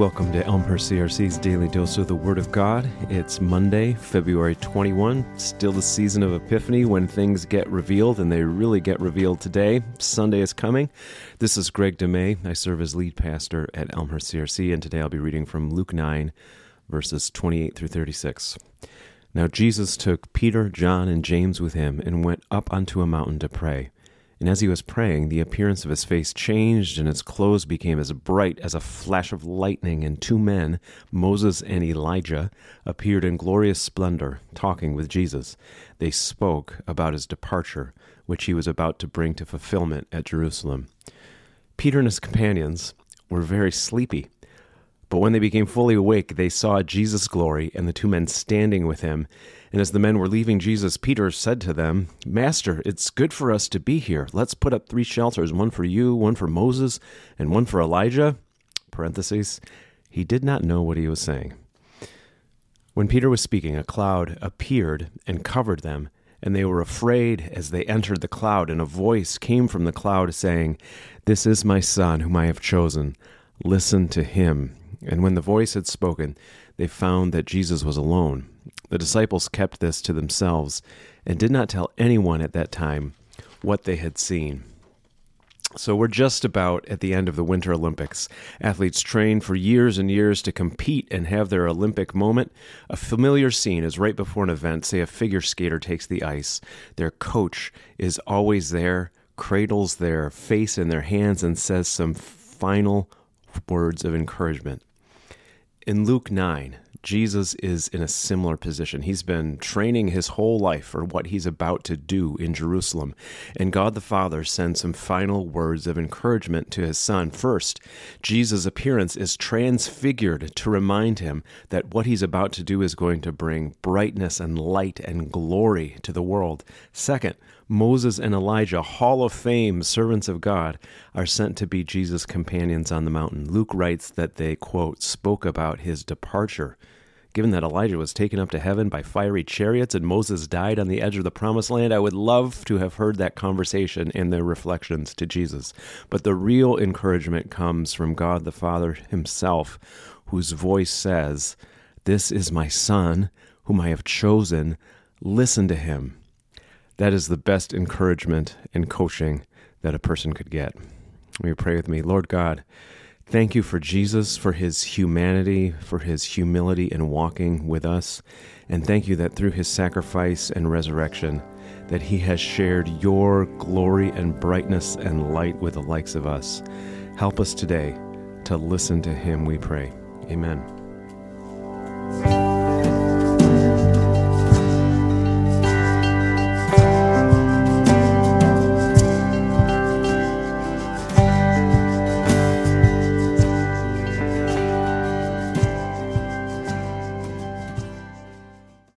Welcome to Elmhurst CRC's Daily Dose of the Word of God. It's Monday, February 21, still the season of Epiphany when things get revealed, and they really get revealed today. Sunday is coming. This is Greg DeMay. I serve as lead pastor at Elmhurst CRC, and today I'll be reading from Luke 9, verses 28 through 36. Now Jesus took Peter, John, and James with him and went up unto a mountain to pray. And as he was praying, the appearance of his face changed, and his clothes became as bright as a flash of lightning. And two men, Moses and Elijah, appeared in glorious splendor, talking with Jesus. They spoke about his departure, which he was about to bring to fulfillment at Jerusalem. Peter and his companions were very sleepy. But when they became fully awake, they saw Jesus' glory and the two men standing with him. And as the men were leaving Jesus, Peter said to them, Master, it's good for us to be here. Let's put up three shelters one for you, one for Moses, and one for Elijah. Parentheses. He did not know what he was saying. When Peter was speaking, a cloud appeared and covered them, and they were afraid as they entered the cloud. And a voice came from the cloud saying, This is my son, whom I have chosen. Listen to him. And when the voice had spoken, they found that Jesus was alone. The disciples kept this to themselves and did not tell anyone at that time what they had seen. So we're just about at the end of the Winter Olympics. Athletes train for years and years to compete and have their Olympic moment. A familiar scene is right before an event, say a figure skater takes the ice. Their coach is always there, cradles their face in their hands, and says some final words of encouragement. In Luke 9, Jesus is in a similar position. He's been training his whole life for what he's about to do in Jerusalem. And God the Father sends some final words of encouragement to his son. First, Jesus' appearance is transfigured to remind him that what he's about to do is going to bring brightness and light and glory to the world. Second, Moses and Elijah, Hall of Fame servants of God, are sent to be Jesus' companions on the mountain. Luke writes that they, quote, spoke about his departure. Given that Elijah was taken up to heaven by fiery chariots and Moses died on the edge of the promised land, I would love to have heard that conversation and their reflections to Jesus. But the real encouragement comes from God the Father himself, whose voice says, This is my Son, whom I have chosen. Listen to him. That is the best encouragement and coaching that a person could get. Will you pray with me? Lord God, thank you for Jesus, for his humanity, for his humility in walking with us. And thank you that through his sacrifice and resurrection, that he has shared your glory and brightness and light with the likes of us. Help us today to listen to him, we pray. Amen.